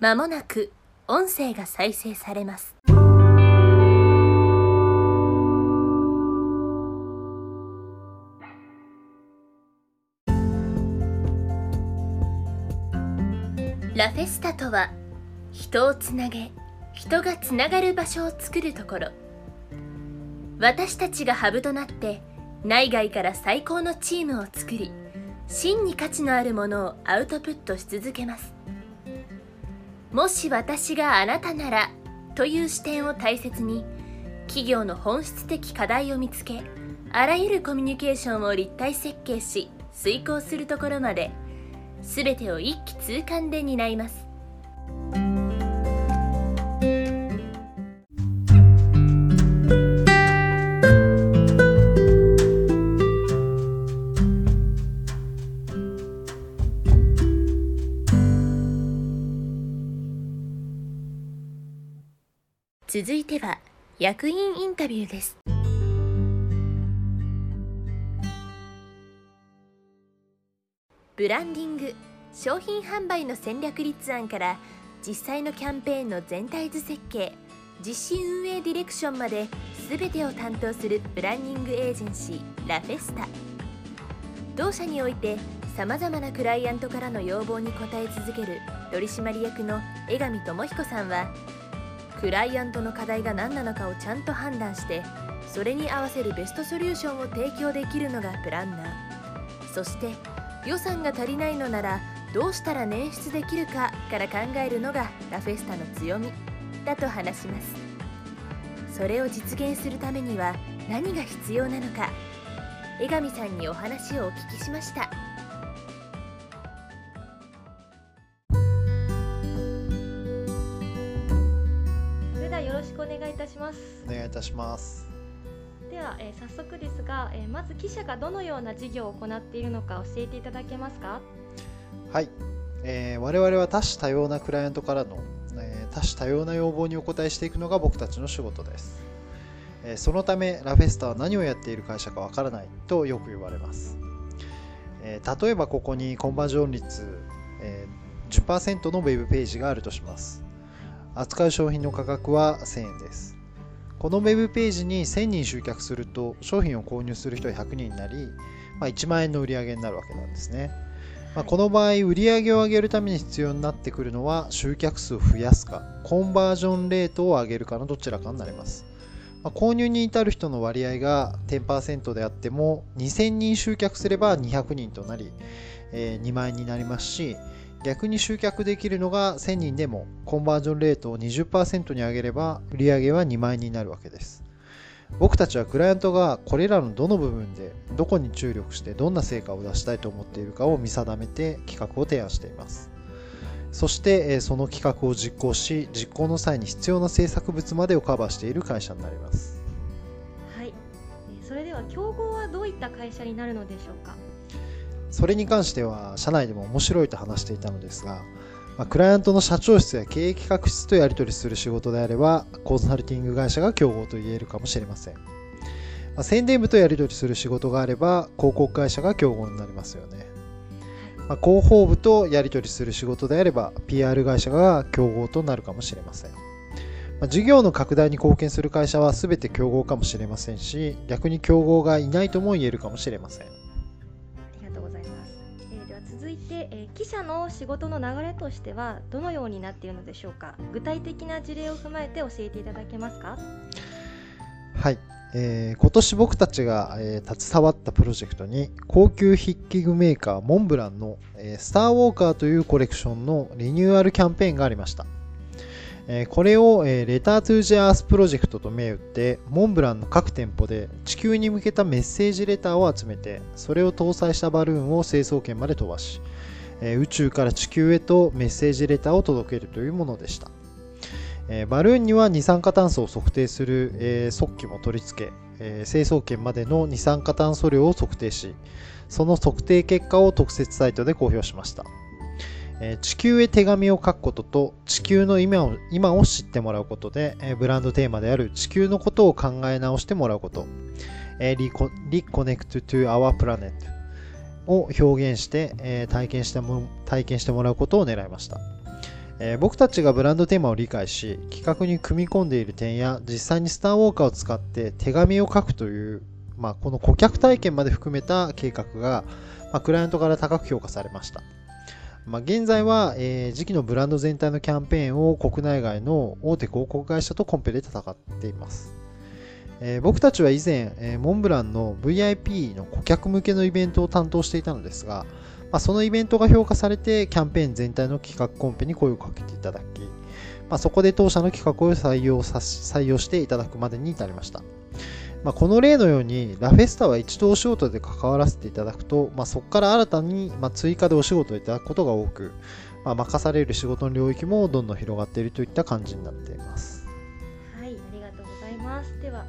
まもなく音声が再生されます。ラフェスタとは人をつなげ人がつながる場所を作るところ私たちがハブとなって内外から最高のチームを作り真に価値のあるものをアウトプットし続けますもし私があなたならという視点を大切に企業の本質的課題を見つけあらゆるコミュニケーションを立体設計し遂行するところまで全てを一気通貫で担います。続いては役員インタビューです。ブランディング商品販売の戦略立案から実際のキャンペーンの全体図設計実施運営ディレクションまで全てを担当するブランディングエージェンシーラフェスタ。同社においてさまざまなクライアントからの要望に応え続ける取締役の江上智彦さんはクライアントの課題が何なのかをちゃんと判断してそれに合わせるベストソリューションを提供できるのがプランナー。そして予算が足りないのならどうしたら捻出できるかから考えるのがラフェスタの強みだと話します。それを実現するためには何が必要なのか。江上さんにお話をお聞きしました。たします。では、えー早速ですが、えーまず記者がどのような事業を行っているのか教えていただけますか？はい、えー我々は多種多様なクライアントからの、えー多種多様な要望にお応えしていくのが僕たちの仕事です。えーそのため、ラフェスタは何をやっている会社かわからないとよく言われます。えー例えばここにコンバージョン率、えー10%のウェブページがあるとします。扱う商品の価格は1000円です。このウェブページに1000人集客すると商品を購入する人は100人になり、まあ、1万円の売り上げになるわけなんですね。まあ、この場合、売上を上げるために必要になってくるのは集客数を増やすか、コンバージョンレートを上げるかのどちらかになります。まあ、購入に至る人の割合が10%であっても、2000人集客すれば200人となり、えー2万円になりますし、逆に集客できるのが1000人でも、コンバージョンレートを20%に上げれば、売上は2万円になるわけです。僕たちはクライアントがこれらのどの部分でどこに注力してどんな成果を出したいと思っているかを見定めて企画を提案しています。そしてその企画を実行し実行の際に必要な制作物までをカバーしている会社になります。はい、それでは競合はどういった会社になるのでしょうか？それに関しては社内でも面白いと話していたのですが、まあクライアントの社長室や経営企画室とやり取りする仕事であればコンサルティング会社が競合と言えるかもしれません、まあ宣伝部とやり取りする仕事があれば広告会社が競合になりますよね、まあ広報部とやり取りする仕事であれば PR 会社が競合となるかもしれません。事業の拡大に貢献する会社は全て競合かもしれませんし逆に競合がいないとも言えるかもしれません。記者の仕事の流れとしてはどのようになっているのでしょうか？具体的な事例を踏まえて教えていただけますか？はい、えー今年僕たちが、えー携わったプロジェクトに高級筆記具メーカーモンブランの、えースターウォーカーというコレクションのリニューアルキャンペーンがありました、えーこれを、えーレタートゥージアースプロジェクトと銘打ってモンブランの各店舗で地球に向けたメッセージレターを集めてそれを搭載したバルーンを成層圏まで飛ばし、宇宙から地球へとメッセージレターを届けるというものでした。バルーンには二酸化炭素を測定する、え測器も取り付け、成層圏までの二酸化炭素量を測定し、その測定結果を特設サイトで公表しました。地球へ手紙を書くことと地球の今を今を知ってもらうことで、ブランドテーマである地球のことを考え直してもらうこと、えー Recon- Reconnect to Our Planet を表現して、えー体験しても体験してもらうことを狙いました。えー僕たちがブランドテーマを理解し企画に組み込んでいる点や実際にスターウォーカーを使って手紙を書くという、まあ、この顧客体験まで含めた計画が、まあ、クライアントから高く評価されました。まあ、現在は、えー次期のブランド全体のキャンペーンを国内外の大手広告会社とコンペで戦っています。えー僕たちは以前、えーモンブランの VIP の顧客向けのイベントを担当していたのですが、まあ、そのイベントが評価されてキャンペーン全体の企画コンペに声をかけていただき、まあ、そこで当社の企画を採用さ採用していただくまでに至りました。まあ、この例のようにラフェスタは一度お仕事で関わらせていただくと、まあ、そこから新たに、まあ、追加でお仕事をいただくことが多く、まあ、任される仕事の領域もどんどん広がっているといった感じになっています。はい、ありがとうございます。では、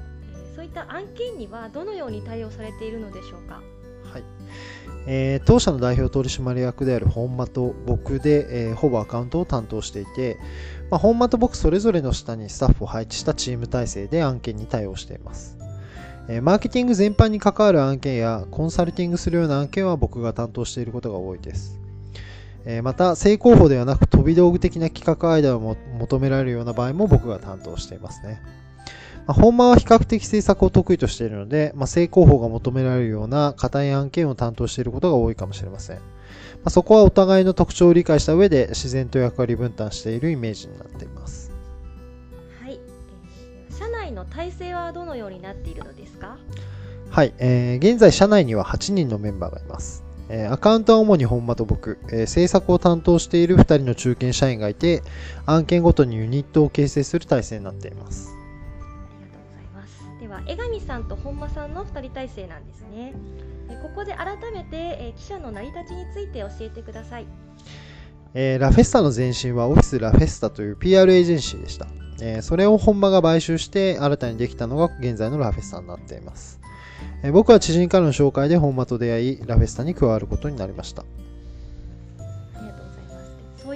いった案件にはどのように対応されているのでしょうか？はいえー当社の代表取締役である本間と僕で、えーほぼアカウントを担当していて、まあ、本間と僕それぞれの下にスタッフを配置したチーム体制で案件に対応しています。えーマーケティング全般に関わる案件やコンサルティングするような案件は僕が担当していることが多いです。えまた、正攻法ではなく飛び道具的な企画アイデアを求められるような場合も僕が担当していますね。まあ、本間は比較的制作を得意としているので、まあ、正攻法が求められるような硬い案件を担当していることが多いかもしれません。まあ、そこはお互いの特徴を理解した上で自然と役割分担しているイメージになっています。はい、えー社内の体制はどのようになっているのですか？はい、えー現在社内には8人のメンバーがいます。えーアカウントは主に本間と僕、えー制作を担当している2人の中堅社員がいて、案件ごとにユニットを形成する体制になっています。は、江上さんと本間さんの2人体制なんですね。えーここで改めて、えー記者の成り立ちについて教えてください。えーラフェスタの前身はオフィスラフェスタという PR エージェンシーでした。えーそれを本場が買収して新たにできたのが現在のラフェスタになっています。えー僕は知人からの紹介で本場と出会い、ラフェスタに加わることになりました。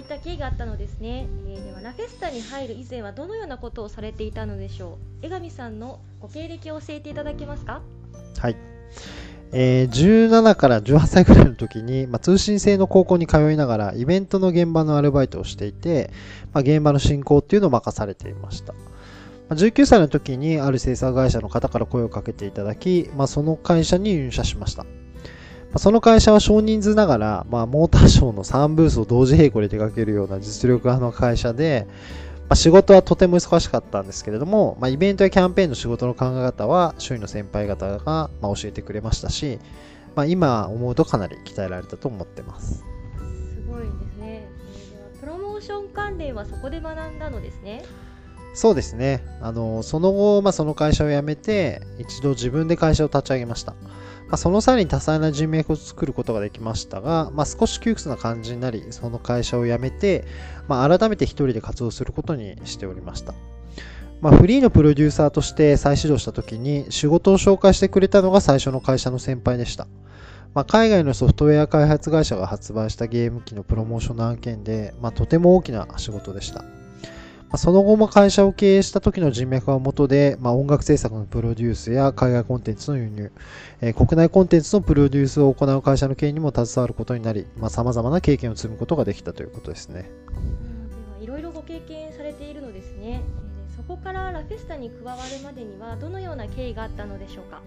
いった経緯があったのですね。えーでは、ラフェスタに入る以前はどのようなことをされていたのでしょう？江上さんのご経歴を教えていただけますか？はい。えー17から18歳くらいの時に、まあ、通信制の高校に通いながらイベントの現場のアルバイトをしていて、まあ、現場の進行っていうのを任されていました。19歳の時にある制作会社の方から声をかけていただき、まあ、その会社に入社しました。その会社は少人数ながら、まあ、モーターショーの3ブースを同時並行で手掛けるような実力派の会社で、まあ、仕事はとても忙しかったんですけれども、まあ、イベントやキャンペーンの仕事の考え方は周囲の先輩方がま教えてくれましたし、まあ、今思うとかなり鍛えられたと思ってます。すごいですね。プロモーション関連はそこで学んだのですね。そうですね。あの、その後、まあ、その会社を辞めて、一度自分で会社を立ち上げました。まあ、その際に多彩な人脈を作ることができましたが、まあ、少し窮屈な感じになり、その会社を辞めて、まあ、改めて一人で活動することにしておりました。まあ、フリーのプロデューサーとして再始動した時に仕事を紹介してくれたのが最初の会社の先輩でした。まあ、海外のソフトウェア開発会社が発売したゲーム機のプロモーションの案件で、まあ、とても大きな仕事でした。まその後も会社を経営した時の人脈が元で、まあ、音楽制作のプロデュースや海外コンテンツの輸入、えー国内コンテンツのプロデュースを行う会社の経営にも携わることになり、まあ、様々な経験を積むことができたということですね。いろいろご経験されているのですね。そこからラフェスタに加わるまでにはどのような経緯があったのでしょうか？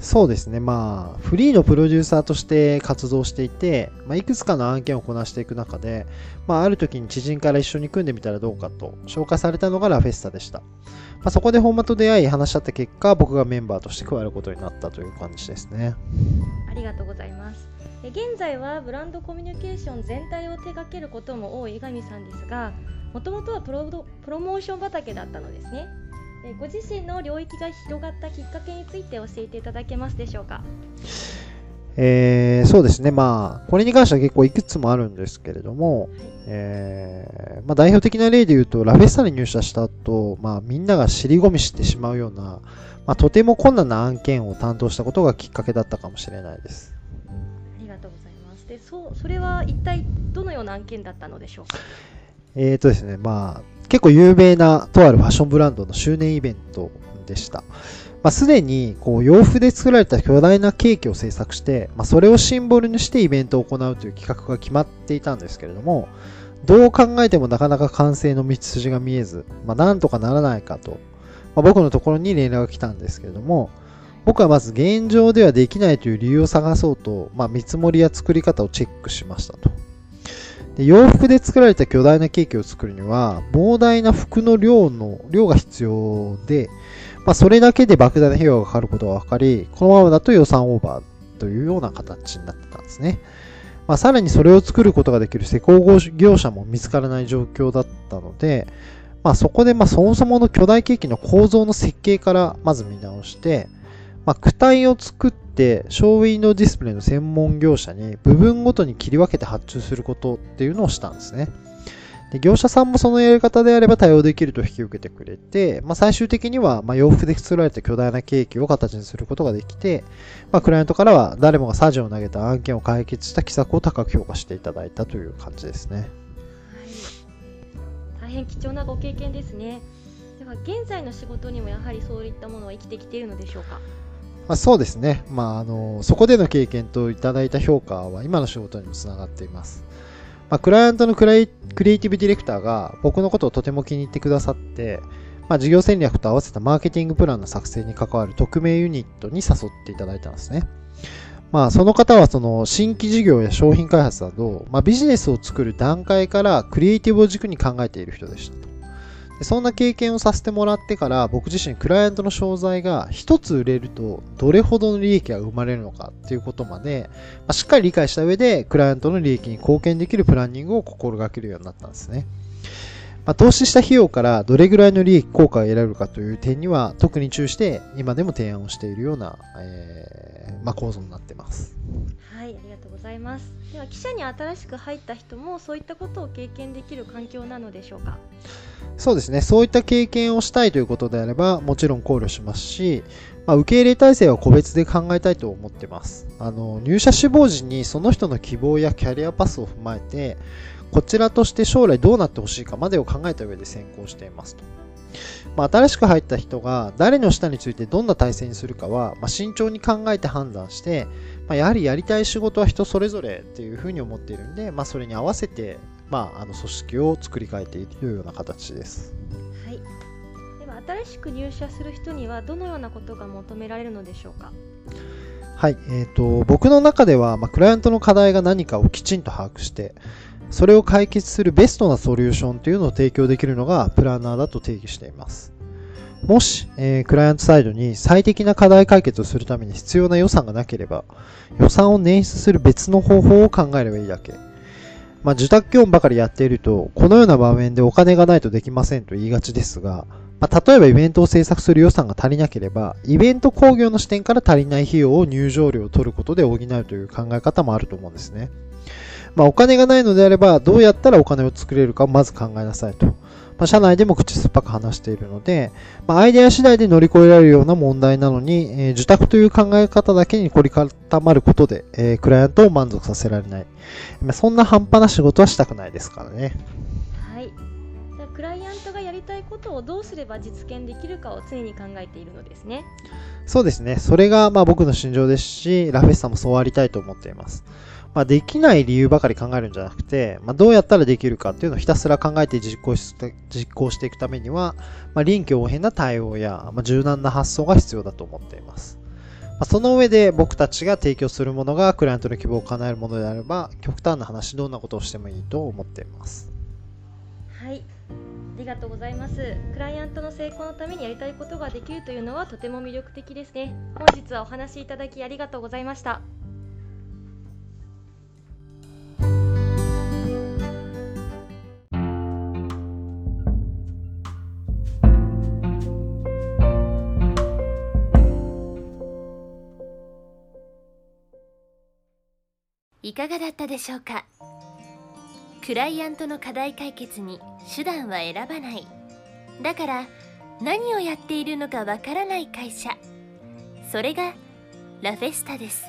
そうですね、まあ、フリーのプロデューサーとして活動していて、まあ、いくつかの案件をこなしていく中で、まあ、ある時に知人から一緒に組んでみたらどうかと紹介されたのがラフェスタでした。まあ、そこで本間と出会い話し合った結果、僕がメンバーとして加わることになったという感じですね。ありがとうございます。現在はブランドコミュニケーション全体を手掛けることも多い江上さんですが、もともとはプロモーション畑だったのですね。えご自身の領域が広がったきっかけについて教えていただけますでしょうか？えーそうですね、まあ、これに関しては結構いくつもあるんですけれども、えーまあ、代表的な例で言うと、ラフェスタに入社した後、まあ、みんなが尻込みしてしまうような、まあ、とても困難な案件を担当したことがきっかけだったかもしれないです。ありがとうございます。で、そうそれは一体どのような案件だったのでしょうか？えーとですね、まあ、結構有名なとあるファッションブランドの周年イベントでした。まあ、すでにこう洋服で作られた巨大なケーキを制作して、まあ、それをシンボルにしてイベントを行うという企画が決まっていたんですけれども、どう考えてもなかなか完成の道筋が見えず、まあ、なんとかならないかと、まあ、僕のところに連絡が来たんですけれども、僕はまず現状ではできないという理由を探そうと、まあ、見積もりや作り方をチェックしましたと。で洋服で作られた巨大なケーキを作るには、膨大な服の量の、量が必要で、まあ、それだけで莫大な費用がかかることが分かり、このままだと予算オーバーというような形になってたんですね。まあ、さらにそれを作ることができる施工業者も見つからない状況だったので、まあ、そこでまあそもそもの巨大ケーキの構造の設計からまず見直して、まあ、躯体を作ってショーウィンドウディスプレイの専門業者に部分ごとに切り分けて発注することっていうのをしたんですね。で業者さんもそのやり方であれば対応できると引き受けてくれて、まあ、最終的にはま洋服で作られた巨大なケーキを形にすることができて、まあ、クライアントからは誰もがサジを投げた案件を解決した奇策を高く評価していただいたという感じですね。はい、大変貴重なご経験ですね。では現在の仕事にもやはりそういったものは生きてきているのでしょうか？まあ、そうですね、まあ、あのそこでの経験といただいた評価は今の仕事にもつながっています。まあ、クライアントのクライクリエイティブディレクターが僕のことをとても気に入ってくださって、まあ、事業戦略と合わせたマーケティングプランの作成に関わる匿名ユニットに誘っていただいたんですね。まあ、その方はその新規事業や商品開発など、まあ、ビジネスを作る段階からクリエイティブを軸に考えている人でした。そんな経験をさせてもらってから僕自身クライアントの商材が一つ売れるとどれほどの利益が生まれるのかっていうことまで、しっかり理解した上でクライアントの利益に貢献できるプランニングを心がけるようになったんですね。まあ、投資した費用からどれぐらいの利益効果が得られるかという点には特に注意して今でも提案をしているような、えーまあ、構造になっています。はいありがとうございますでは記者に新しく入った人もそういったことを経験できる環境なのでしょうか？そうですね。そういった経験をしたいということであれば、もちろん考慮しますし、まあ、受け入れ体制は個別で考えたいと思ってます。あの、入社志望時にその人の希望やキャリアパスを踏まえて、こちらとして将来どうなってほしいかまでを考えた上で選考していますと。まあ、新しく入った人が誰の下についてどんな体制にするかは、まあ、慎重に考えて判断して、まあ、やはりやりたい仕事は人それぞれっていうふうに思っているんで、まあ、それに合わせてまあ、あの組織を作り変えているような形です。はい、では新しく入社する人にはどのようなことが求められるのでしょうか？はい、えーと、僕の中では、まあ、クライアントの課題が何かをきちんと把握してそれを解決するベストなソリューションというのを提供できるのがプランナーだと定義しています。もし、えー、クライアントサイドに最適な課題解決をするために必要な予算がなければ予算を捻出する別の方法を考えればいいだけ。まあ、受託業務ばかりやっていると、このような場面でお金がないとできませんと言いがちですが、まあ、例えばイベントを制作する予算が足りなければ、イベント工業の視点から足りない費用を入場料を取ることで補うという考え方もあると思うんですね。まあ、お金がないのであれば、どうやったらお金を作れるかをまず考えなさいと。まあ、社内でも口酸っぱく話しているので、まあ、アイデア次第で乗り越えられるような問題なのに、えー、受託という考え方だけに凝り固まることで、えー、クライアントを満足させられない。まあ、そんな半端な仕事はしたくないですからね。はい。クライアントがやりたいことをどうすれば実現できるかを常に考えているのですね。そうですね。それがまあ僕の心情ですし、ラフェスタもそうありたいと思っています。まあ、できない理由ばかり考えるんじゃなくて、まあ、どうやったらできるかっていうのをひたすら考えて実行して実行していくためには、まあ、臨機応変な対応や、まあ、柔軟な発想が必要だと思っています。まあ、その上で僕たちが提供するものがクライアントの希望を叶えるものであれば、極端な話、どんなことをしてもいいと思っています。はい。ありがとうございます。クライアントの成功のためにやりたいことができるというのはとても魅力的ですね。本日はお話しいただきありがとうございました。いかがだったでしょうか？クライアントの課題解決に手段は選ばない。だから何をやっているのかわからない会社。それがラフェスタです。